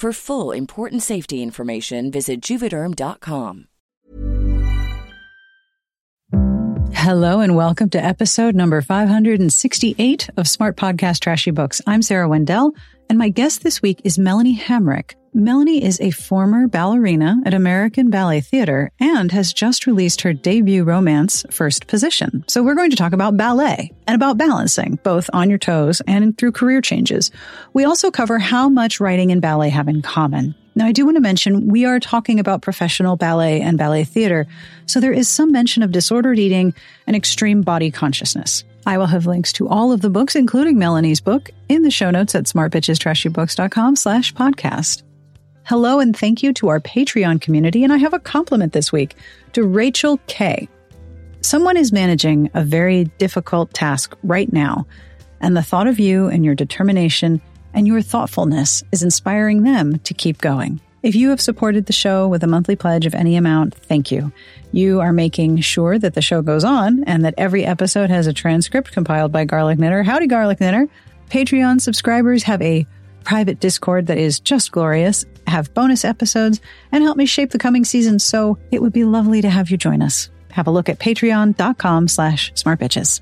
For full important safety information, visit juvederm.com. Hello and welcome to episode number 568 of Smart Podcast Trashy Books. I'm Sarah Wendell, and my guest this week is Melanie Hamrick. Melanie is a former ballerina at American Ballet Theatre and has just released her debut romance, First Position. So we're going to talk about ballet and about balancing, both on your toes and through career changes. We also cover how much writing and ballet have in common. Now, I do want to mention we are talking about professional ballet and ballet theater, so there is some mention of disordered eating and extreme body consciousness. I will have links to all of the books, including Melanie's book, in the show notes at smartbitchestrashybooks.com slash podcast. Hello and thank you to our Patreon community, and I have a compliment this week to Rachel K. Someone is managing a very difficult task right now, and the thought of you and your determination and your thoughtfulness is inspiring them to keep going. If you have supported the show with a monthly pledge of any amount, thank you. You are making sure that the show goes on and that every episode has a transcript compiled by Garlic Knitter. Howdy, Garlic Knitter. Patreon subscribers have a private Discord that is just glorious, have bonus episodes, and help me shape the coming season. So it would be lovely to have you join us. Have a look at patreon.com slash smartbitches.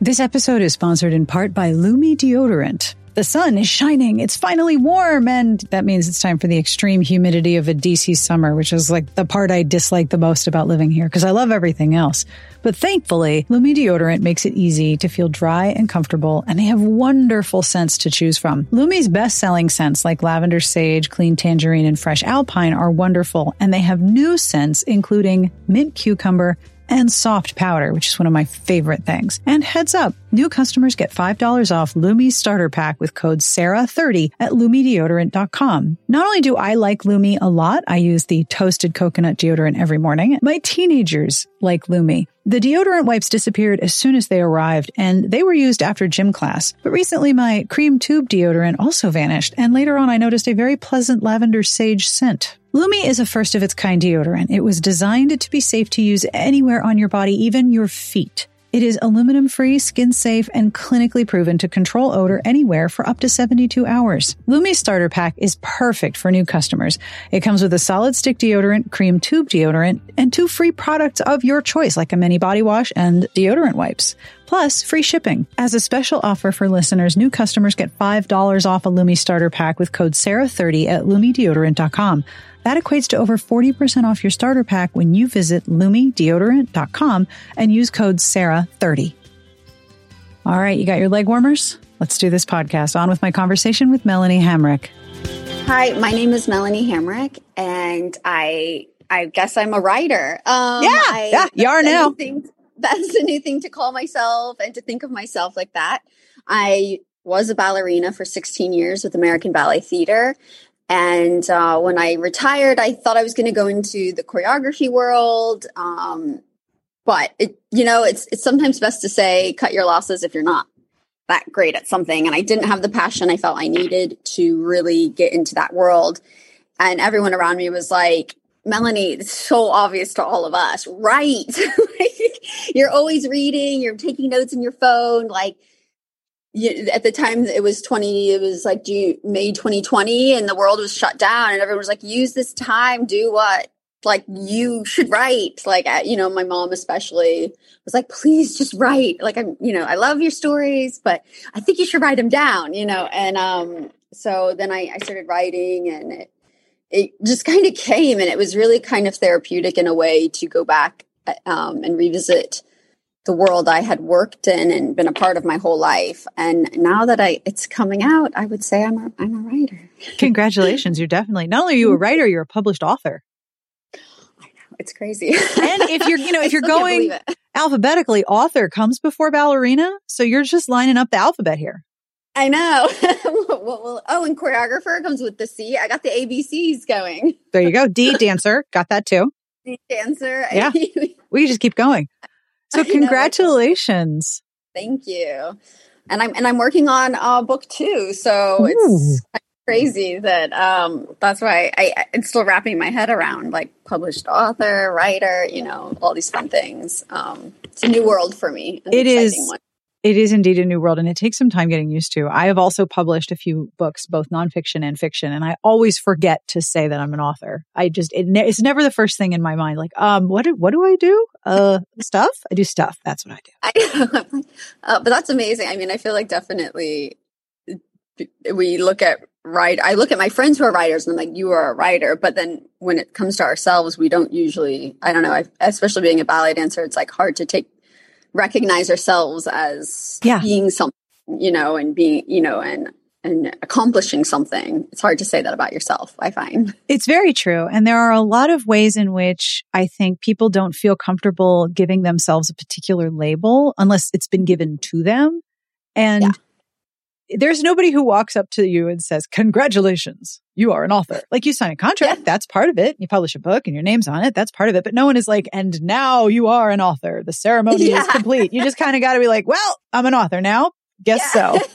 This episode is sponsored in part by Lume Deodorant the sun is shining. It's finally warm. And that means it's time for the extreme humidity of a DC summer, which is like the part I dislike the most about living here because I love everything else. But thankfully, Lume deodorant makes it easy to feel dry and comfortable, and they have wonderful scents to choose from. Lume's best selling scents like lavender sage, clean tangerine, and fresh alpine are wonderful, and they have new scents including mint cucumber and soft powder, which is one of my favorite things. And heads up, new customers get $5 off Lume's starter pack with code SARAH30 at lumedeodorant.com. Not only do I like Lume a lot, I use the toasted coconut deodorant every morning. My teenagers like Lume. The deodorant wipes disappeared as soon as they arrived, and they were used after gym class. But recently, my cream tube deodorant also vanished, and later on, I noticed a very pleasant lavender sage scent. Lume is a first of its kind deodorant. It was designed to be safe to use anywhere on your body, even your feet. It is aluminum free, skin safe, and clinically proven to control odor anywhere for up to 72 hours. Lume Starter Pack is perfect for new customers. It comes with a solid stick deodorant, cream tube deodorant, and two free products of your choice, like a mini body wash and deodorant wipes. Plus, free shipping. As a special offer for listeners, new customers get $5 off a Lume Starter Pack with code SARAH30 at lumedeodorant.com. That equates to over 40% off your starter pack when you visit lumedeodorant.com and use code SARAH30. All right, you got your leg warmers? Let's do this podcast. On with my conversation with Melanie Hamrick. Hi, my name is Melanie Hamrick, and I I guess I'm a writer. Um, yeah, I, yeah, you are now. That's a new thing to call myself and to think of myself like that. I was a ballerina for 16 years with American Ballet Theatre. And uh, when I retired, I thought I was going to go into the choreography world. Um, but it, you know, it's it's sometimes best to say cut your losses if you're not that great at something. And I didn't have the passion I felt I needed to really get into that world. And everyone around me was like, Melanie, it's so obvious to all of us, right? like, you're always reading, you're taking notes in your phone, like you, at the time it was 20 it was like June, may 2020 and the world was shut down and everyone was like use this time do what? Like you should write. Like you know my mom especially was like please just write. Like i'm you know i love your stories but i think you should write them down you know? And um so then i, I started writing and it, it just kind of came and it was really kind of therapeutic in a way to go back um, and revisit the world I had worked in and been a part of my whole life. And now that I it's coming out, I would say I'm a I'm a writer. Congratulations, you're definitely not only are you a writer, you're a published author. I know it's crazy. and if you're you know if you're going alphabetically, author comes before ballerina, so you're just lining up the alphabet here. I know. well, well, oh, and choreographer comes with the C. I got the ABCs going. There you go. D dancer, got that too. D dancer. Yeah. we just keep going. So congratulations. Know, Thank you. And I'm and I'm working on a book too. So Ooh. it's crazy that um that's why I, I it's still wrapping my head around like published author, writer, you know, all these fun things. Um it's a new world for me. It is one. It is indeed a new world and it takes some time getting used to. I have also published a few books, both nonfiction and fiction, and I always forget to say that I'm an author. I just, it ne- it's never the first thing in my mind. Like, um, what do, what do I do? Uh, stuff? I do stuff. That's what I do. I, uh, but that's amazing. I mean, I feel like definitely we look at write I look at my friends who are writers and I'm like, you are a writer. But then when it comes to ourselves, we don't usually, I don't know, I, especially being a ballet dancer, it's like hard to take recognize ourselves as yeah. being something, you know, and being, you know, and and accomplishing something. It's hard to say that about yourself, I find. It's very true. And there are a lot of ways in which I think people don't feel comfortable giving themselves a particular label unless it's been given to them. And yeah there's nobody who walks up to you and says, congratulations, you are an author. Like you sign a contract. Yeah. That's part of it. You publish a book and your name's on it. That's part of it. But no one is like, and now you are an author. The ceremony yeah. is complete. You just kind of got to be like, well, I'm an author now. Guess yeah. so.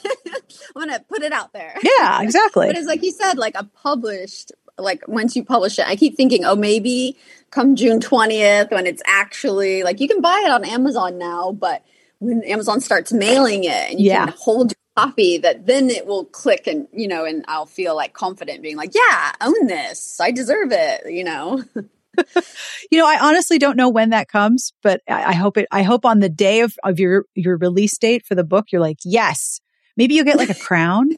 I'm going to put it out there. Yeah, exactly. but it's like you said, like a published, like once you publish it, I keep thinking, oh, maybe come June 20th when it's actually like you can buy it on Amazon now, but when Amazon starts mailing it and you yeah. can hold copy that then it will click and you know and i'll feel like confident being like yeah own this. I deserve it you know? You know i honestly don't know when that comes but I, I, hope it i hope on the day of, of your your release date for the book you're like yes. Maybe you'll get like a crown?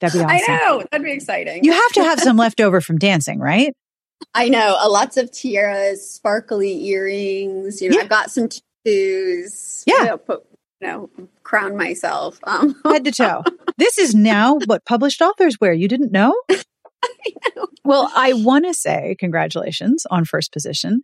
That'd be awesome. i know. That'd be exciting. You have to have some left over from dancing right? I know. Uh, lots of tiaras sparkly earrings you know yeah. i've got some tattoos yeah. Put know, crown myself. Um. Head to toe. This is now what published authors wear. You didn't know? know. Well, I want to say congratulations on first position.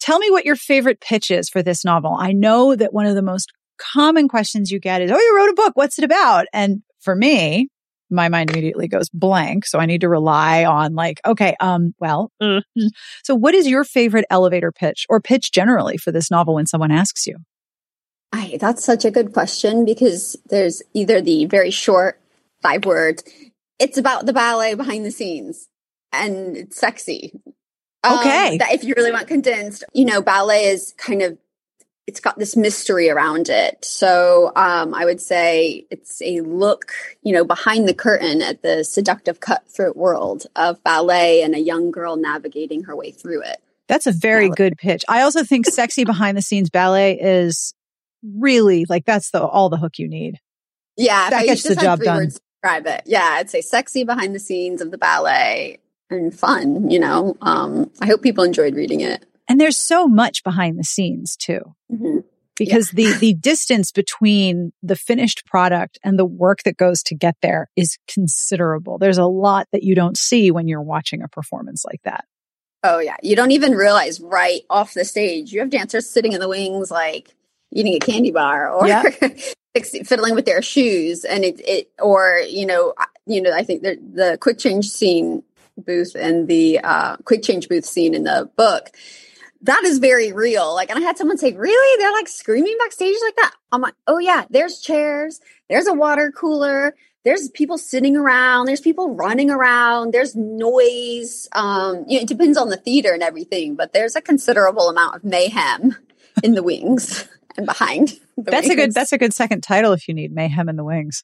Tell me what your favorite pitch is for this novel. I know that one of the most common questions you get is, Oh, you wrote a book. What's it about? And for me, my mind immediately goes blank. So I need to rely on like, okay, um, well, mm-hmm. so what is your favorite elevator pitch or pitch generally for this novel when someone asks you? I, that's such a good question because there's either the very short five words, it's about the ballet behind the scenes and it's sexy. Okay. Um, that if you really want condensed, you know, ballet is kind of, it's got this mystery around it. So um, I would say it's a look, you know, behind the curtain at the seductive cutthroat world of ballet and a young girl navigating her way through it. That's a very ballet. good pitch. I also think sexy behind the scenes ballet is really like that's the all the hook you need. Yeah, that gets the job done. describe it. Yeah, I'd say sexy behind the scenes of the ballet and fun. You know, um, I hope people enjoyed reading it. And there's so much behind the scenes too. Mm-hmm. Because yeah. the the distance between the finished product and the work that goes to get there is considerable. There's a lot that you don't see when you're watching a performance like that. Oh yeah, you don't even realize right off the stage. You have dancers sitting in the wings like eating a candy bar or Yeah. fiddling with their shoes. And it, it or you know I- you know i think the the quick change scene booth and the uh quick change booth scene in the book that is very real. Like and i had someone say really? They're like screaming backstage like that? I'm like oh yeah there's chairs there's a water cooler there's people sitting around there's people running around there's noise um you know, it depends on the theater and everything but there's a considerable amount of mayhem in the wings and behind That's a good that's a good second title if you need Mayhem in the Wings.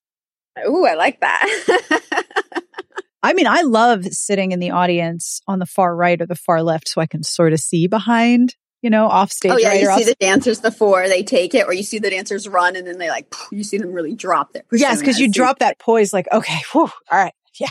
Ooh, I like that. I mean, I love sitting in the audience on the far right or the far left so I can sort of see behind, you know, off oh, stage oh yeah, right you see the dancers before they take it, or you see the dancers run and then they like you see them really drop their Yes, because you drop that poise like, okay, whew, all right, yeah.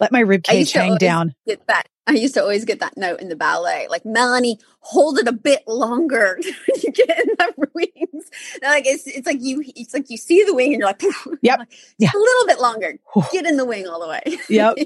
Let my rib cage hang down. Get that. I used to always get that note in the ballet, like Melanie, hold it a bit longer. when you get in the wings, And, like it's it's like you it's like you see the wing and you're like, Yep. like, Yeah. a little bit longer. Get in the wing all the way. Yep.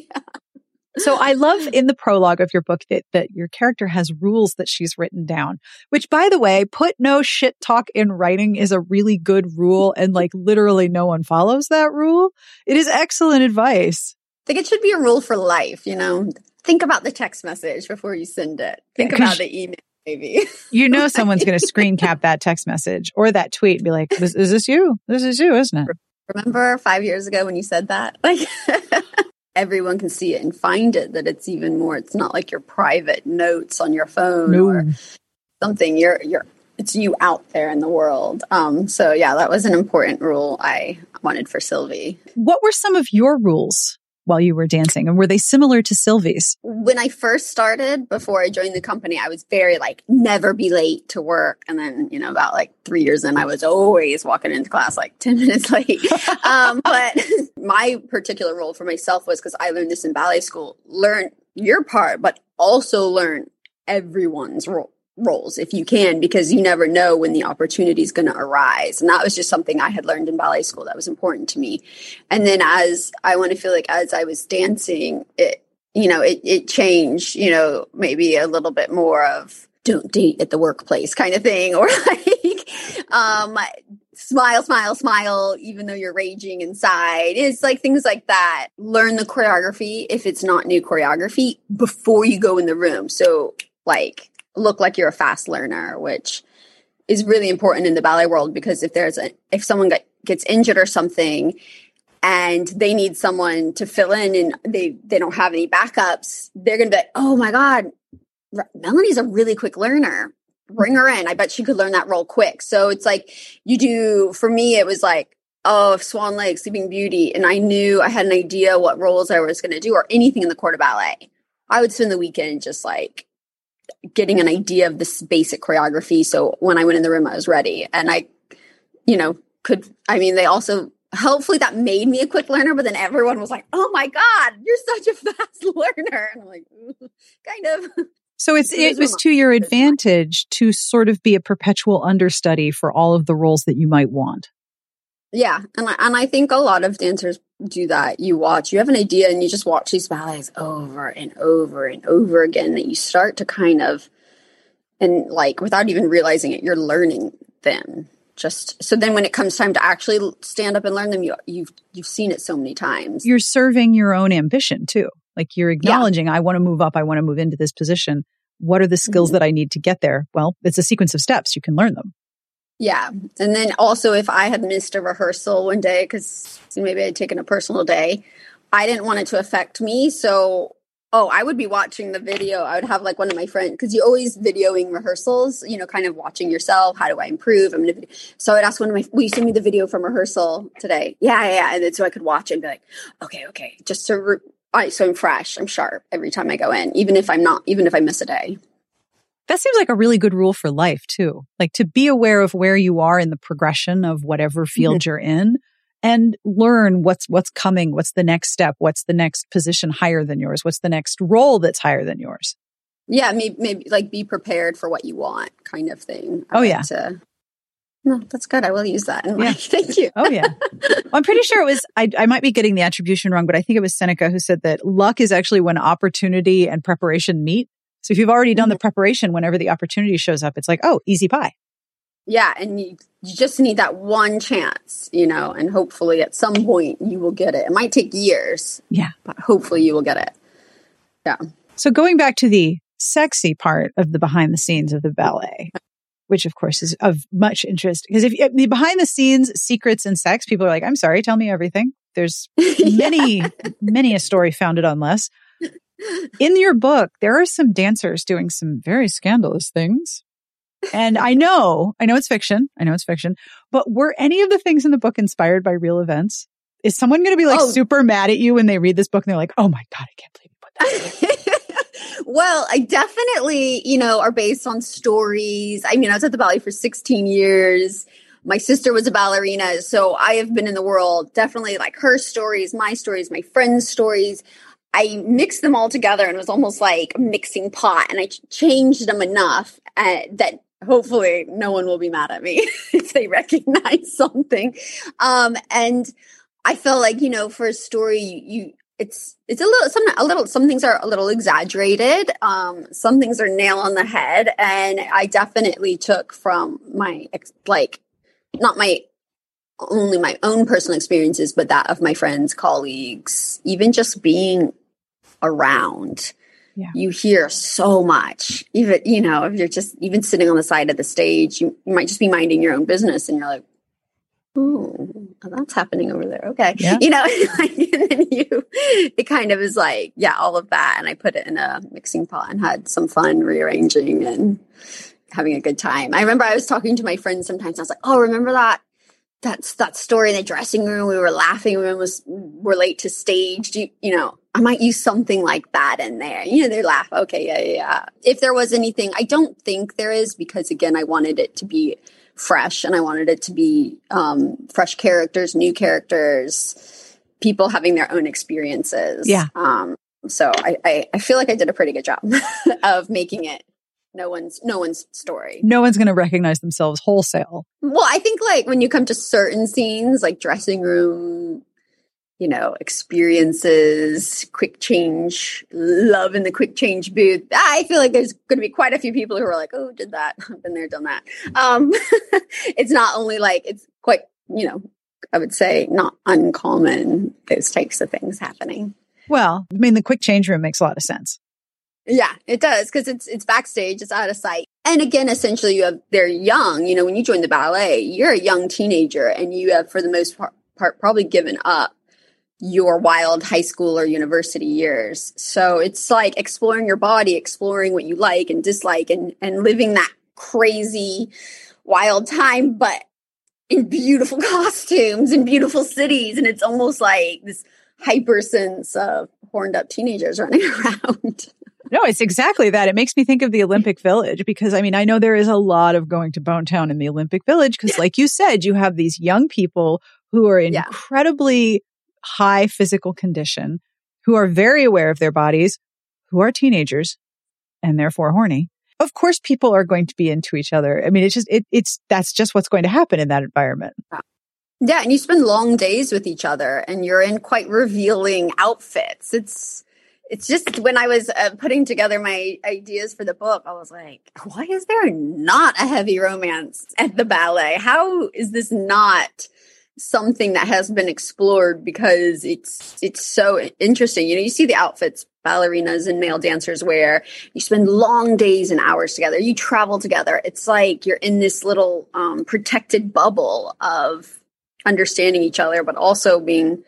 So I love in the prologue of your book that, that your character has rules that she's written down, which by the way, put no shit talk in writing is a really good rule. And like literally no one follows that rule. It is excellent advice. I think it should be a rule for life. You know, think about the text message before you send it. Think Yeah, about the email, maybe. You know, someone's going to screen cap that text message or that tweet and be like, this, is this you? This is you, isn't it? Remember five years ago when you said that? Like everyone can see it and find it. That it's even more. It's not like your private notes on your phone or something. You're you're. It's you out there in the world. Um. So yeah, that was an important rule I wanted for Sylvie. What were some of your rules while you were dancing? And were they similar to Sylvie's? When I first started, before I joined the company, I was very like never be late to work. And then you know about like three years in, I was always walking into class like ten minutes late. um, but my particular role for myself was because I learned this in ballet school: learn your part, but also learn everyone's role roles if you can because you never know when the opportunity is going to arise. And that was just something i had learned in ballet school that was important to me. And then as i want to feel like as i was dancing it you know it, it changed you know maybe a little bit more of don't date at the workplace kind of thing. Or like um smile smile smile even though you're raging inside. It's like things like that. Learn the choreography if it's not new choreography before you go in the room. So like look like you're a fast learner which is really important in the ballet world because if there's a if someone get, gets injured or something and they need someone to fill in and they they don't have any backups they're gonna be like oh my god melanie's a really quick learner. Bring her in. I bet she could learn that role quick. So it's like you do for me it was like oh swan lake sleeping beauty and i knew i had an idea what roles i was going to do or anything in the corps de ballet i would spend the weekend just like getting an idea of this basic choreography. So when i went in the room i was ready. And i you know could i mean they also hopefully that made me a quick learner but then everyone was like oh my god you're such a fast learner. And i'm like "Ooh, kind of. So it's, It was to your advantage to sort of be a perpetual understudy for all of the roles that you might want. Yeah, and I, and I think a lot of dancers do that. You watch, you have an idea, and you just watch these ballets over and over and over again. That you start to kind of, and like without even realizing it, you're learning them. Just so then, when it comes time to actually stand up and learn them, you you've you've seen it so many times. You're serving your own ambition too. Like you're acknowledging, I want to move up. I want to move into this position. What are the skills Mhm. that I need to get there? Well, it's a sequence of steps. You can learn them. Yeah. And then also, if I had missed a rehearsal one day, because maybe I'd taken a personal day, I didn't want it to affect me. So, oh, I would be watching the video. I would have like one of my friends, because you always videoing rehearsals, you know, kind of watching yourself. How do I improve? I'm gonna, so I'd ask one of my, will you send me the video from rehearsal today? Yeah, yeah. And then so I could watch it and be like, okay, okay. Just to, re- all right, so I'm fresh, I'm sharp every time I go in, even if I'm not, even if I miss a day. That seems like a really good rule for life too. Like to be aware of where you are in the progression of whatever field you're in and learn what's what's coming, what's the next step, what's the next position higher than yours, what's the next role that's higher than yours. Yeah, maybe, maybe like be prepared for what you want, kind of thing. I Oh, yeah. to- no, that's good. I will use that. Yeah. Thank you. Oh yeah. Well, I'm pretty sure it was I I might be getting the attribution wrong, but I think it was Seneca who said that luck is actually when opportunity and preparation meet. So if you've already done the mm-hmm. preparation whenever the opportunity shows up, it's like, oh, easy pie. yeah, and you, you just need that one chance, you know, and hopefully at some point you will get it. It might take years. Yeah. But hopefully you will get it. Yeah. So going back to the sexy part of the behind the scenes of the ballet, which of course is of much interest because if the behind the scenes secrets and sex, people are like, I'm sorry, tell me everything. There's many, many a story founded on less. In your book, there are some dancers doing some very scandalous things. And I know, I know it's fiction. I know it's fiction, but were any of the things in the book inspired by real events? Is someone going to be like oh. super mad at you when they read this book and they're like, oh my God, I can't believe you put that well, I definitely, you know, are based on stories. I mean, I was at the ballet for 16 years. My sister was a ballerina. So I have been in the world, definitely like her stories, my stories, my friends' stories. I mixed them all together and it was almost like a mixing pot. And I ch- changed them enough uh, that hopefully no one will be mad at me if they recognize something. Um, and I felt like, you know, for a story, you, it's, it's a little, some, a little, some things are a little exaggerated. Um, some things are nail on the head. And I definitely took from my, like, not my, only my own personal experiences, but that of my friends, colleagues, even just being around yeah. you hear so much. Even, you know, if you're just even sitting on the side of the stage, you, you might just be minding your own business and you're like, oh, that's happening over there. Okay. Yeah. You know, and then you, it kind of is like, yeah, all of that. And I put it in a mixing pot and had some fun rearranging and having a good time. I remember I was talking to my friends sometimes. I was like, oh, remember that that's that story in the dressing room. We were laughing. We was were late to stage. You, you know, I might use something like that in there. You know, they laugh. Okay, yeah, yeah, yeah. If there was anything, I don't think there is because again, I wanted it to be fresh and I wanted it to be um, fresh characters, new characters, people having their own experiences. Yeah. Um, so I, I, I feel like I did a pretty good job of making it no one's no one's story. No one's going to recognize themselves wholesale. Well, I think like when you come to certain scenes like dressing room, you know, experiences, quick change, love in the quick change booth. I feel like there's going to be quite a few people who are like, "Oh, did that? Been there, done that." Um, it's not only like it's quite, you know, I would say not uncommon those types of things happening. Well, I mean, the quick change room makes a lot of sense. Yeah, it does because it's it's backstage, it's out of sight. And again, essentially, you have they're young. You know, when you join the ballet, you're a young teenager, and you have, for the most part, part probably given up your wild high school or university years. So it's like exploring your body, exploring what you like and dislike, and and living that crazy, wild time, but in beautiful costumes and beautiful cities, and it's almost like this hyper sense of horned up teenagers running around. No, it's exactly that. It makes me think of the Olympic Village because I mean, I know there is a lot of going to Bonetown in the Olympic Village because, like you said, you have these young people who are in yeah. incredibly high physical condition, who are very aware of their bodies, who are teenagers and therefore horny. Of course, people are going to be into each other. I mean, it's just, it, it's, that's just what's going to happen in that environment. Yeah. And you spend long days with each other and you're in quite revealing outfits. It's, it's just when I was uh, putting together my ideas for the book, I was like, why is there not a heavy romance at the ballet? How is this not something that has been explored because it's it's so interesting. You know, you see the outfits ballerinas and male dancers wear. You spend long days and hours together. You travel together. It's like you're in this little um, protected bubble of understanding each other, but also being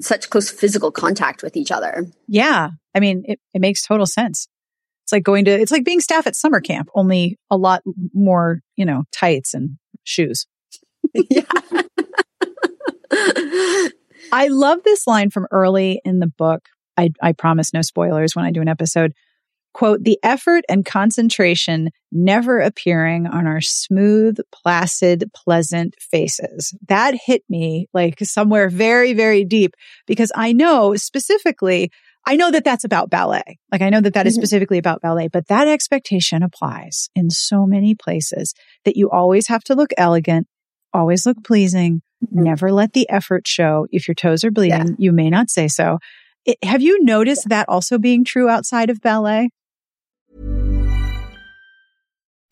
such close physical contact with each other. Yeah. I mean, it, it makes total sense. It's like going to, it's like being staff at summer camp, only a lot more, you know, tights and shoes. yeah. I love this line from early in the book. I, I promise no spoilers when I do an episode quote, the effort and concentration never appearing on our smooth, placid, pleasant faces. That hit me like somewhere very, very deep because I know specifically, I know that that's about ballet. Like I know that that is mm-hmm. specifically about ballet, but that expectation applies in so many places that you always have to look elegant, always look pleasing, mm-hmm. never let the effort show. If your toes are bleeding, yeah. you may not say so. It, have you noticed yeah. that also being true outside of ballet?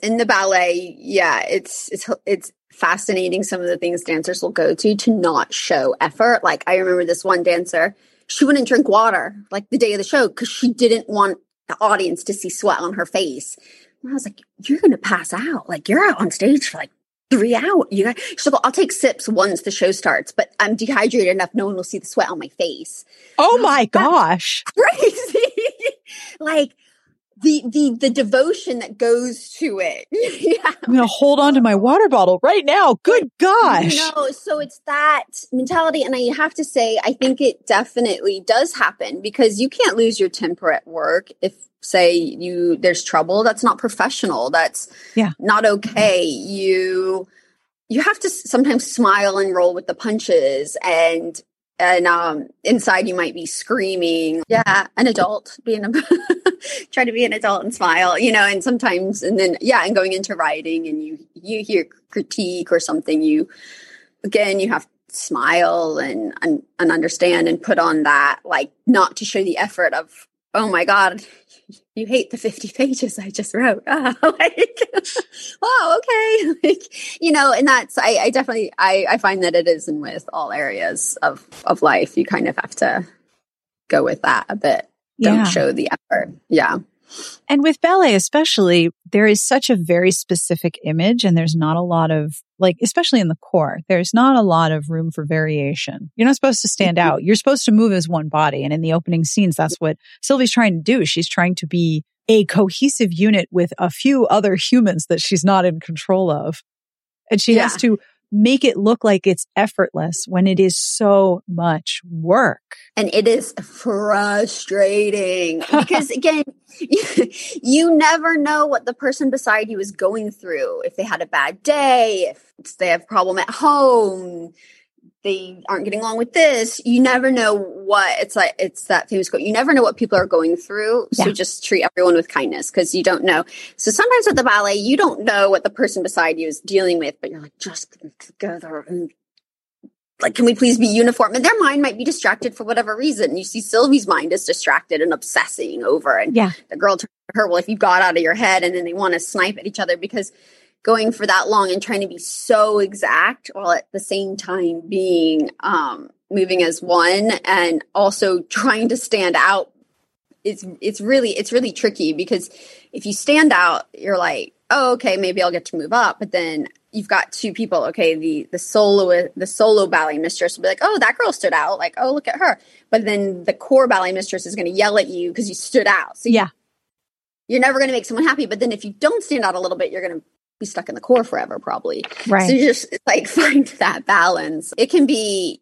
in the ballet, yeah, it's it's it's fascinating some of the things dancers will go to to not show effort. Like I remember this one dancer, she wouldn't drink water like the day of the show because she didn't want the audience to see sweat on her face. And I was like, "You're gonna pass out. Like you're out on stage for like three hours. You guys, she's like, I'll take sips once the show starts, but I'm dehydrated enough. No one will see the sweat on my face. Oh my gosh. Crazy. like the, the, the devotion that goes to it. yeah. I'm to hold on to my water bottle right now. Good gosh. No, so it's that mentality. And I have to say, I think it definitely does happen because you can't lose your temper at work if say you there's trouble that's not professional that's Yeah. not okay you you have to sometimes smile and roll with the punches and and um inside you might be screaming. Yeah an adult being a try to be an adult and smile you know and sometimes and then yeah and going into writing and you you hear critique or something you again you have to smile and and, and understand and put on that like not to show the effort of oh my god you hate the 50 pages I just wrote. Oh, like, wow, okay. Like, you know, and that's, I, I definitely, I, I find that it is in with all areas of, of life. You kind of have to go with that a bit. Don't Yeah. show the effort. Yeah. And with ballet, especially, there is such a very specific image, and there's not a lot of, like, especially in the corps, there's not a lot of room for variation. You're not supposed to stand mm-hmm. out. You're supposed to move as one body. And in the opening scenes, that's what Sylvie's trying to do. She's trying to be a cohesive unit with a few other humans that she's not in control of. And she has to make it look like it's effortless when it is so much work. And it is frustrating because again, you, you never know what the person beside you is going through. If they had a bad day, if they have a problem at home, they aren't getting along with this. You never know what it's like. It's that famous quote. You never know what people are going through. So Yeah. just treat everyone with kindness because you don't know. So sometimes at the ballet, you don't know what the person beside you is dealing with, but you're like, just get together and like, can we please be uniform? And their mind might be distracted for whatever reason. You see Sylvie's mind is distracted and obsessing over, and Yeah. the girl to her, well, if you got out of your head, and then they want to snipe at each other because going for that long and trying to be so exact while at the same time being um moving as one and also trying to stand out it's it's really it's really tricky because if you stand out you're like oh okay maybe i'll get to move up but then you've got two people okay the the solo the solo ballet mistress will be like oh that girl stood out like oh look at her but then the corps ballet mistress is going to yell at you because you stood out so Yeah. you're never going to make someone happy but then if you don't stand out a little bit you're going to be stuck in the corps forever probably Right. so you just like find that balance. It can be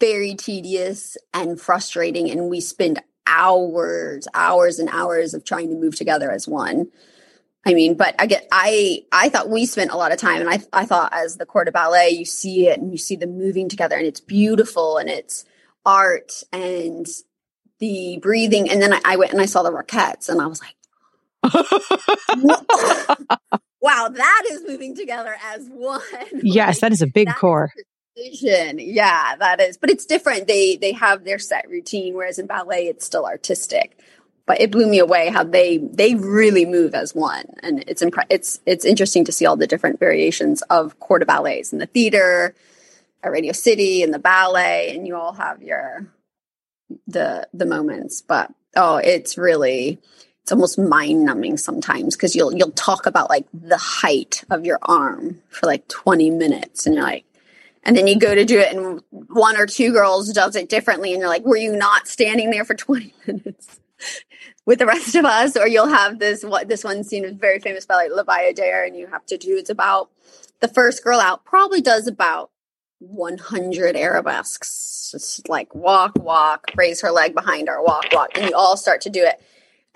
very tedious and frustrating, and we spend hours, hours and hours of trying to move together as one. I mean, but I get I I thought we spent a lot of time, and I I thought as the corps de ballet, you see it and you see them moving together, and it's beautiful and it's art and the breathing, and then I, I went and I saw the Rockettes, and I was like. wow, that is moving together as one. yes, Like, that is a big corps. precision. Yeah, that is. But it's different. They they have their set routine, whereas in ballet it's still artistic. But it blew me away how they they really move as one, and it's impre- it's it's interesting to see all the different variations of corps de ballets in the theater, at Radio City, and the ballet, and you all have your the the moments. But oh, it's really it's almost mind numbing sometimes because you'll you'll talk about like the height of your arm for like 20 minutes and you're like and then you go to do it and one or two girls does it differently and you're like were you not standing there for 20 minutes with the rest of us? Or you'll have this what this one scene is very famous by like La Bayadère and you have to do it's about the first girl out probably does about 100 arabesques. Just like walk walk raise her leg behind her walk walk and you all start to do it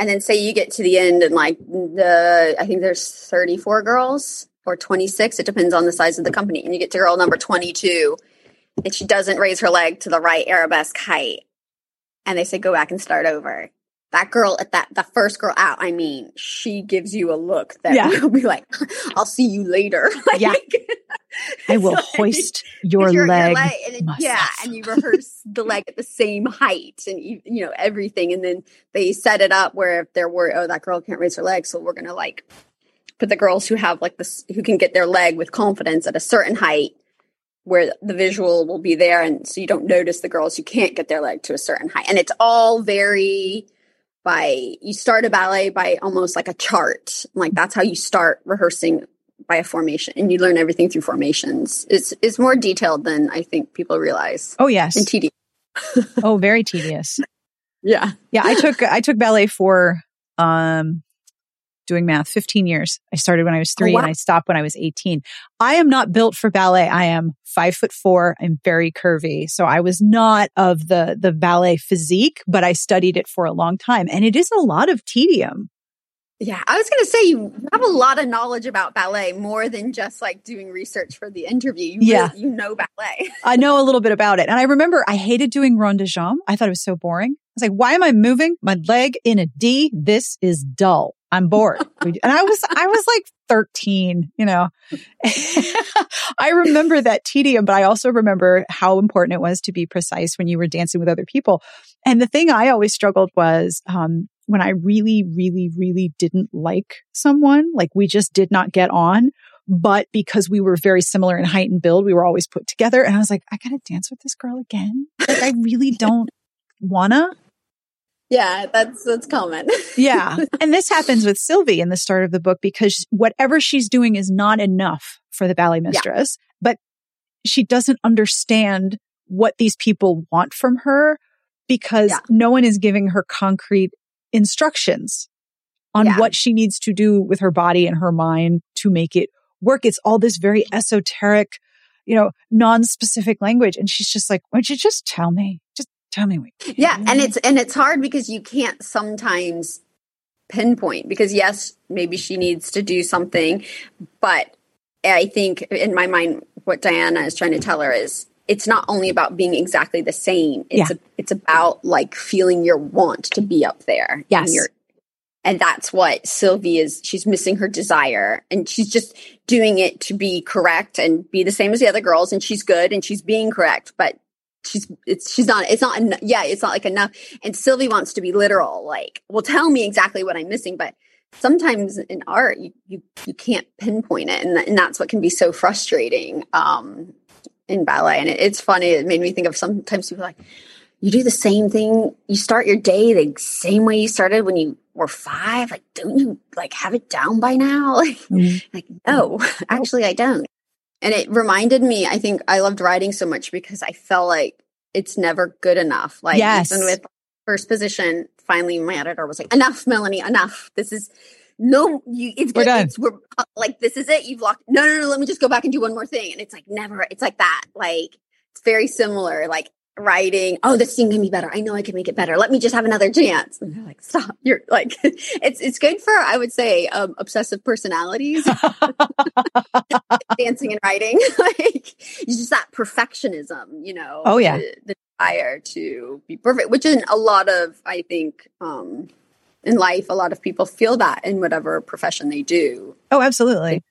and then say you get to the end and like the i think there's 34 girls or 26 it depends on the size of the company and you get to girl number 22 and she doesn't raise her leg to the right arabesque height. And they say go back and start over that girl at that the first girl out i mean she gives you a look that yeah. you'll be like i'll see you later. Like, yeah. I will like, hoist your, leg, your leg and yeah and you rehearse the leg at the same height and you, you know everything and then they set it up where if they're worried oh that girl can't raise her leg so we're gonna like put the girls who have like this who can get their leg with confidence at a certain height where the visual will be there and so you don't notice the girls who can't get their leg to a certain height and it's all very by you start a ballet by almost like a chart. Like that's how you start rehearsing by a formation and you learn everything through formations. It's it's more detailed than i think people realize. Oh yes. And tedious. Oh very tedious. Yeah. Yeah i took i took ballet for um doing math 15 years. I started when I was oh, three oh, wow. and I stopped when I was 18. I am not built for ballet. I am five foot four. I'm very curvy. So I was not of the, the ballet physique, but I studied it for a long time and it is a lot of tedium. Yeah, I was going to say you have a lot of knowledge about ballet more than just like doing research for the interview. You yeah, really, you know ballet. I know a little bit about it, and I remember I hated doing rond de jambe. I thought it was so boring. I was like, "Why am I moving my leg in a D? This is dull." I'm bored. and I was, I was like 13, you know. I remember that tedium, but I also remember how important it was to be precise when you were dancing with other people. And the thing I always struggled was, um, when I really, really, really didn't like someone, like we just did not get on. But because we were very similar in height and build, we were always put together. And I was like, I gotta dance with this girl again. Like I really don't wanna. Yeah, that's that's common. yeah. And this happens with Sylvie in the start of the book because whatever she's doing is not enough for the ballet mistress, yeah. but she doesn't understand what these people want from her because yeah. no one is giving her concrete instructions on yeah. what she needs to do with her body and her mind to make it work. It's all this very esoteric, you know, non-specific language. And she's just like, why don't you just tell me? Just Tell me. Yeah, and it's and it's hard because you can't sometimes pinpoint because yes, maybe she needs to do something, but I think in my mind what Diana is trying to tell her is it's not only about being exactly the same. It's yeah. a, it's about like feeling your want to be up there. Yes. And, and that's what Sylvie is. She's missing her desire and she's just doing it to be correct and be the same as the other girls. And she's good and she's being correct, but she's it's she's not it's not en- yeah it's not like enough. And sylvie wants to be literal like well tell me exactly what i'm missing but sometimes in art you you, you can't pinpoint it and, and that's what can be so frustrating um in ballet. And it, it's funny it made me think of sometimes people like you do the same thing you start your day the same way you started when you were five like don't you like have it down by now? Like, mm-hmm. like no actually i don't and it reminded me, I think I loved writing so much because I felt like it's never good enough. Like yes. even with first position, finally my editor was like, enough, Melanie, enough. This is no, you, it's we're done. It's, we're uh, like, this is it. You've locked. No, no, no. Let me just go back and do one more thing. And it's like never. It's like that. Like it's very similar. Like writing, oh, this scene can be better. I know I can make it better. Let me just have another chance. And they're like, stop. You're like, it's it's good for I would say um, obsessive personalities, dancing and writing. like it's just that perfectionism, you know. Oh yeah, the, the desire to be perfect, which in a lot of I think um, in life, a lot of people feel that in whatever profession they do. Oh, absolutely.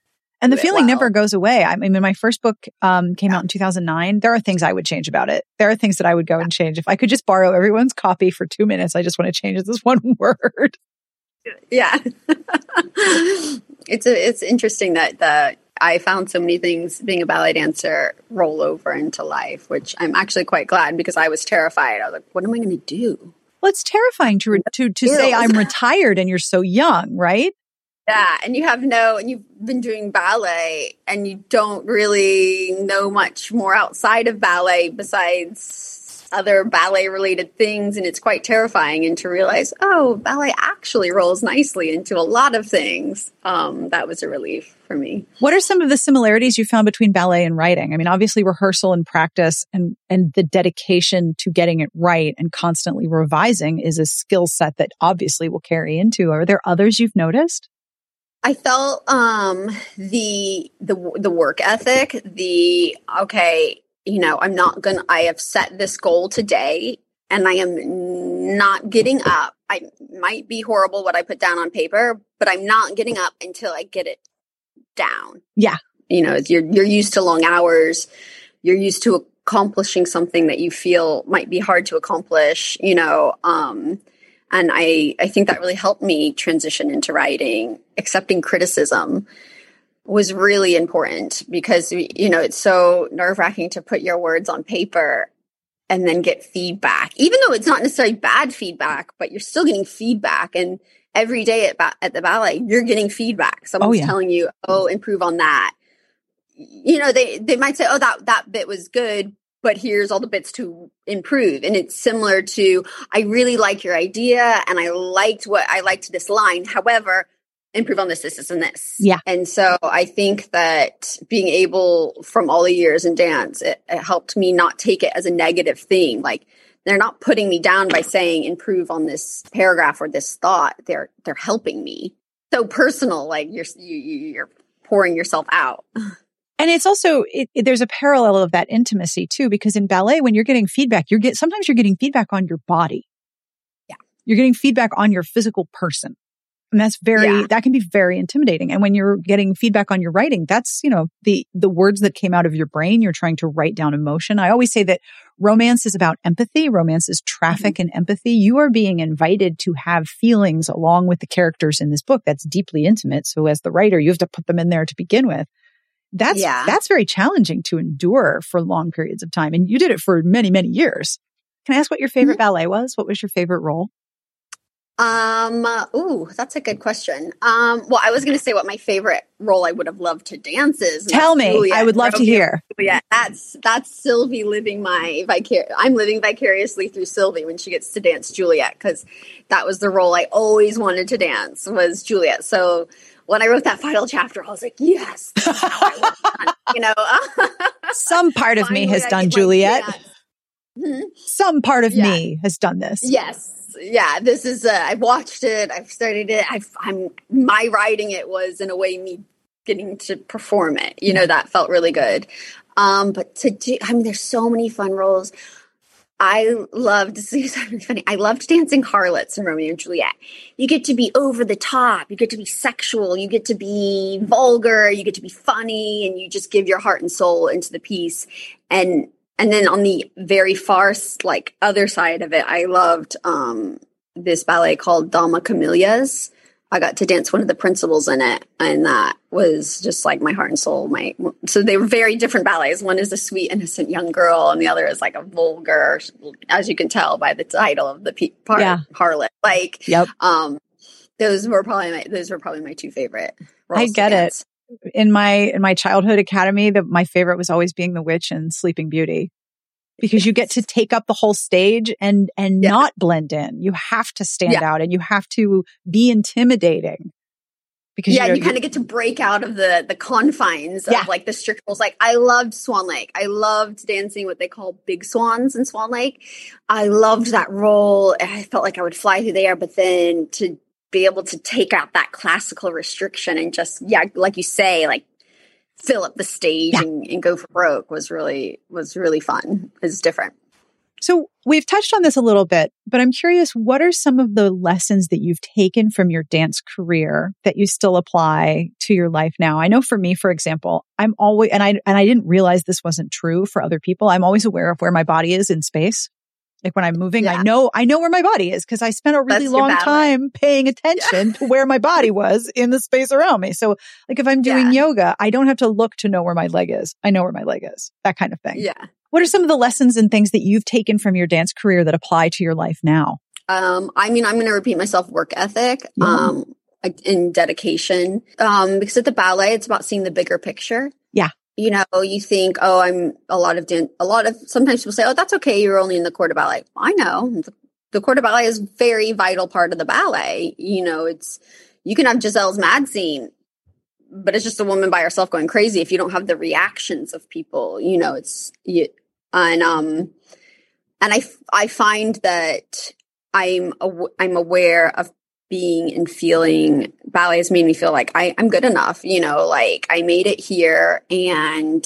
And the feeling never goes away. I mean, my first book um, came yeah. out in 2009. There are things I would change about it. There are things that I would go yeah. and change. If I could just borrow everyone's copy for two minutes, I just want to change this one word. Yeah. it's a, it's interesting that the I found so many things being a ballet dancer roll over into life, which I'm actually quite glad because I was terrified. I was like, what am I going to do? Well, it's terrifying to re- to to say I'm retired and you're so young, right? Yeah, and you have no, and you've been doing ballet, and you don't really know much more outside of ballet besides other ballet related things and it's quite terrifying and to realize oh ballet actually rolls nicely into a lot of things. Um, that was a relief for me. What are some of the similarities you found between ballet and writing? I mean obviously rehearsal and practice and and the dedication to getting it right and constantly revising is a skill set that obviously will carry into. Are there others you've noticed I felt um the the the work ethic, the okay, you know, I'm not going to, I have set this goal today and I am not getting up. I might be horrible what I put down on paper, but I'm not getting up until I get it down. Yeah. You know, you're, you're used to long hours. You're used to accomplishing something that you feel might be hard to accomplish, you know, um, and I, I think that really helped me transition into writing, accepting criticism was really important because you know it's so nerve wracking to put your words on paper and then get feedback, even though it's not necessarily bad feedback, but you're still getting feedback. And every day at, ba- at the ballet, you're getting feedback. Someone's oh, yeah. telling you, "Oh, improve on that." You know, they they might say, "Oh, that that bit was good." But here's all the bits to improve. And it's similar to, I really like your idea and I liked what I liked this line. However, improve on this, this, this, and this. Yeah. And so I think that being able from all the years in dance, it, it, helped me not take it as a negative thing. Like they're not putting me down by saying improve on this paragraph or this thought. They're they're helping me. So personal, like you're you, you're pouring yourself out. And it's also it, it, there's a parallel of that intimacy too, because in ballet, when you're getting feedback, you're get sometimes you're getting feedback on your body. Yeah, you're getting feedback on your physical person. And that's very, yeah. that can be very intimidating. And when you're getting feedback on your writing, that's, you know, the, the words that came out of your brain, you're trying to write down emotion. I always say that romance is about empathy. Romance is traffic mm-hmm. and empathy. You are being invited to have feelings along with the characters in this book that's deeply intimate. So as the writer, you have to put them in there to begin with. That's, yeah. that's very challenging to endure for long periods of time. And you did it for many, many years. Can I ask what your favorite mm-hmm. ballet was? What was your favorite role? Um, ooh, that's a good question. Um, well, I was going to say what my favorite role I would have loved to dance is. Tell me, Juliet, I would love to hear. Yeah, that's that's Sylvie living my vicar. I'm living vicariously through Sylvie when she gets to dance Juliet because that was the role I always wanted to dance was Juliet. So when I wrote that final chapter, I was like, yes, you know. Some part of me has done Juliet. Hmm? Some part of yeah. me has done this. Yes yeah, this is, uh, I watched it, I've studied it. I've, I'm, my writing it was in a way me getting to perform it. You know, that felt really good. Um, but to do, I mean, there's so many fun roles. I loved, really funny. I loved dancing harlots in Romeo and Juliet. You get to be over the top. You get to be sexual. You get to be vulgar. You get to be funny and you just give your heart and soul into the piece. And and then on the very far like other side of it i loved um, this ballet called Dame aux Camélias i got to dance one of the principals in it and that was just like my heart and soul my so they were very different ballets. One is a sweet innocent young girl and the other is like a vulgar as you can tell by the title of the pe- part yeah. harlot. Like yep. um those were probably my those were probably my two favorite i get it. in my in my childhood academy that my favorite was always being the witch and sleeping beauty because you get to take up the whole stage and and yeah. not blend in you have to stand yeah. out and you have to be intimidating because yeah you, know, you kind of get to break out of the the confines yeah. of like the strict rules like i loved swan lake i loved dancing what they call big swans in swan lake i loved that role i felt like i would fly through the air but then to be able to take out that classical restriction and just yeah like you say like fill up the stage yeah. and, and, go for broke was really was really fun. It's different. So we've touched on this a little bit but i'm curious what are some of the lessons that you've taken from your dance career that you still apply to your life now? I know for me for example i'm always and i and i didn't realize this wasn't true for other people i'm always aware of where my body is in space like when I'm moving, yeah. I know, I know where my body is because I spent a really That's long time paying attention yeah. to where my body was in the space around me. So like if I'm doing yeah. yoga, I don't have to look to know where my leg is. I know where my leg is, that kind of thing. Yeah. What are some of the lessons and things that you've taken from your dance career that apply to your life now? Um, I mean, I'm going to repeat myself work ethic. Um, in dedication. Um, because at the ballet, it's about seeing the bigger picture. Yeah. You know, you think, oh, I'm a lot of, dan- a lot of, sometimes people say, oh, that's okay. You're only in the corps de ballet. I know the, corps de ballet is very vital part of the ballet. You know, it's, you can have Giselle's mad scene, but it's just a woman by herself going crazy. If you don't have the reactions of people, you know, it's, you, and, um, and I, I find that I'm, I'm aware of being and feeling ballet has made me feel like I, I'm good enough, you know, like I made it here and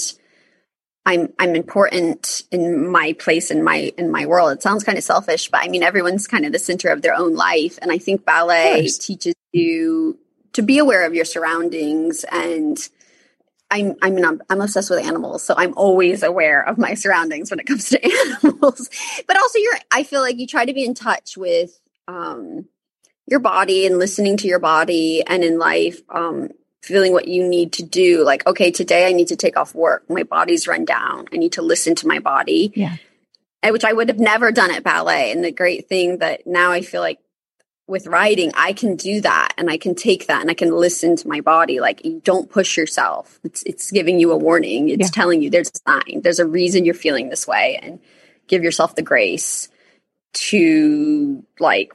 I'm I'm important in my place in my in my world. It sounds kind of selfish, but I mean everyone's kind of the center of their own life. And I think ballet teaches you to be aware of your surroundings and I'm I'm, I'm obsessed with animals, so I'm always aware of my surroundings when it comes to animals. but also you're I feel like you try to be in touch with um your body and listening to your body and in life um, feeling what you need to do like okay today i need to take off work. My body's run down. I need to listen to my body. Yeah. Which i would have never done at ballet. And the great thing that now i feel like with writing i can do that and i can take that and i can listen to my body. Like don't push yourself. It's it's giving you a warning. It's yeah. telling you there's a sign. There's a reason you're feeling this way. And give yourself the grace to like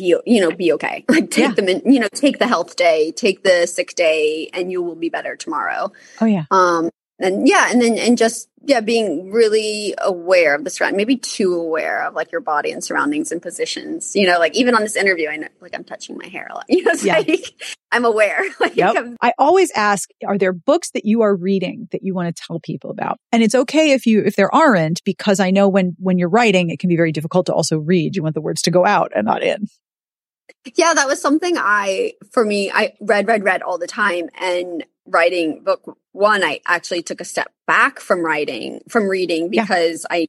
be you know be okay. Like take yeah. them in you know take the health day take the sick day and you will be better tomorrow. Oh yeah. Um and yeah and then and just yeah being really aware of the surround maybe too aware of like your body and surroundings and positions. You know like even on this interview i know like i'm touching my hair a lot. You know yeah. like i'm aware. Like yep. I'm, i always ask are there books that you are reading that you want to tell people about? And it's okay if you if there aren't because i know when when you're writing it can be very difficult to also read. You want the words to go out and not in yeah, that was something I, for me, I read, read, read all the time. And writing book one, I actually took a step back from writing, from reading because yeah. I,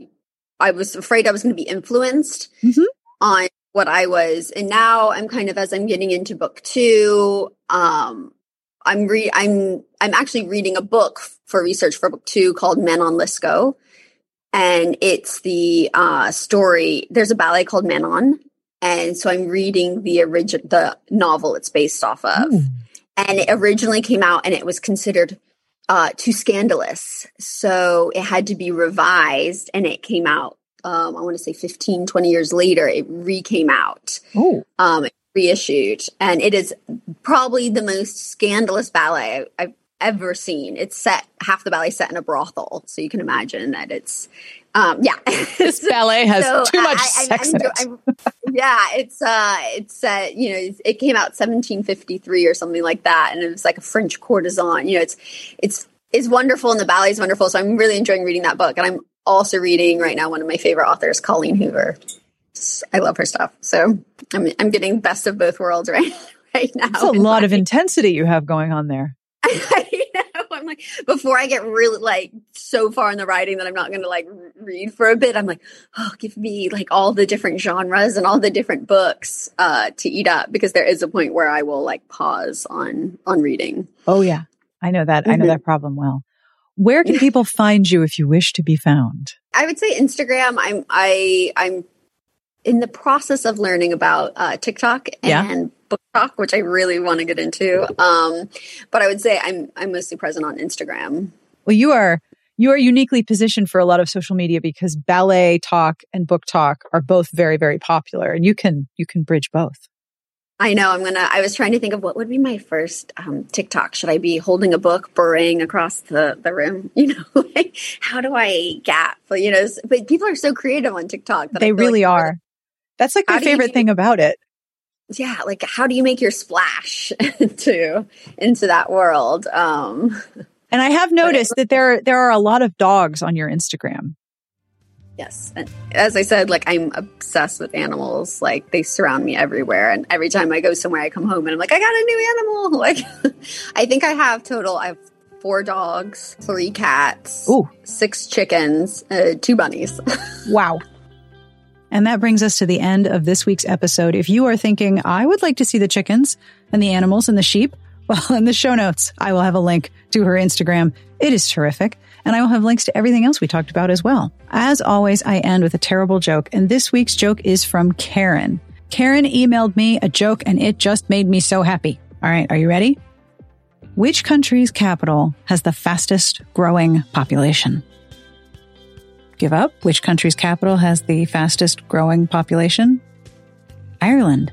I was afraid I was going to be influenced mm-hmm. on what I was. And now I'm kind of, as I'm getting into book two, um, I'm re I'm I'm actually reading a book for research for book two called Manon Lescaut, And it's the uh, story. There's a ballet called Manon, and so I'm reading the original, the novel it's based off of. Ooh. And it originally came out and it was considered uh, too scandalous. So it had to be revised and it came out, um, I want to say 15, 20 years later, it re came out. Um, reissued. And it is probably the most scandalous ballet I've ever seen. It's set, half the ballet set in a brothel. So you can imagine that it's um, yeah, this ballet has so too much I, sex I'm, I'm, it. yeah, it's uh, it's uh, you know, it came out 1753 or something like that, and it was like a French courtesan. You know, it's it's it's wonderful, and the ballet is wonderful. So I'm really enjoying reading that book, and I'm also reading right now one of my favorite authors, Colleen Hoover. I love her stuff. So I'm I'm getting best of both worlds right right now. It's a lot of intensity you have going on there. Like, before I get really like so far in the writing that I'm not going to like read for a bit, I'm like, oh, give me like all the different genres and all the different books uh, to eat up because there is a point where I will like pause on on reading. Oh yeah, I know that. Mm-hmm. I know mm-hmm. that problem well. Where can people find you if you wish to be found? I would say Instagram. I'm I I'm in the process of learning about uh, TikTok and yeah book talk, which I really want to get into. Um, but I would say I'm I'm mostly present on Instagram. Well, you are you are uniquely positioned for a lot of social media because BalletTok and BookTok are both very very popular, and you can you can bridge both. I know. I'm gonna. I was trying to think of what would be my first um, TikTok. Should I be holding a book, burrowing across the the room? You know, like how do I gap? But you know, but people are so creative on TikTok. they really like, are. That's like my favorite thing about it yeah, like how do you make your splash into into that world? Um and I have noticed that there there are a lot of dogs on your Instagram. Yes. And as I said, like I'm obsessed with animals. Like they surround me everywhere. And every time I go somewhere, I come home and I'm like, I got a new animal. Like I think I have total, I have four dogs, three cats, Ooh. six chickens, uh, two bunnies. wow. And that brings us to the end of this week's episode. If you are thinking, I would like to see the chickens and the animals and the sheep, well, in the show notes, I will have a link to her Instagram. It is terrific. and I will have links to everything else we talked about as well. As always, I end with a terrible joke, and this week's joke is from Karen. Karen emailed me a joke, and it just made me so happy. All right, are you ready? Which country's capital has the fastest growing population? Give up? Which country's capital has the fastest growing population? Ireland.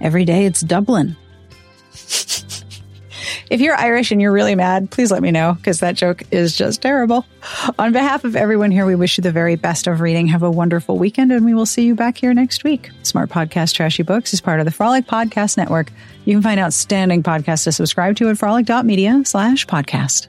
Every day it's Dublin. if you're Irish and you're really mad, please let me know because that joke is just terrible. On behalf of everyone here, we wish you the very best of reading. Have a wonderful weekend and we will see you back here next week. Smart Podcast Trashy Books is part of the Frolic Podcast Network. You can find outstanding podcasts to subscribe to at frolic.media slash podcast.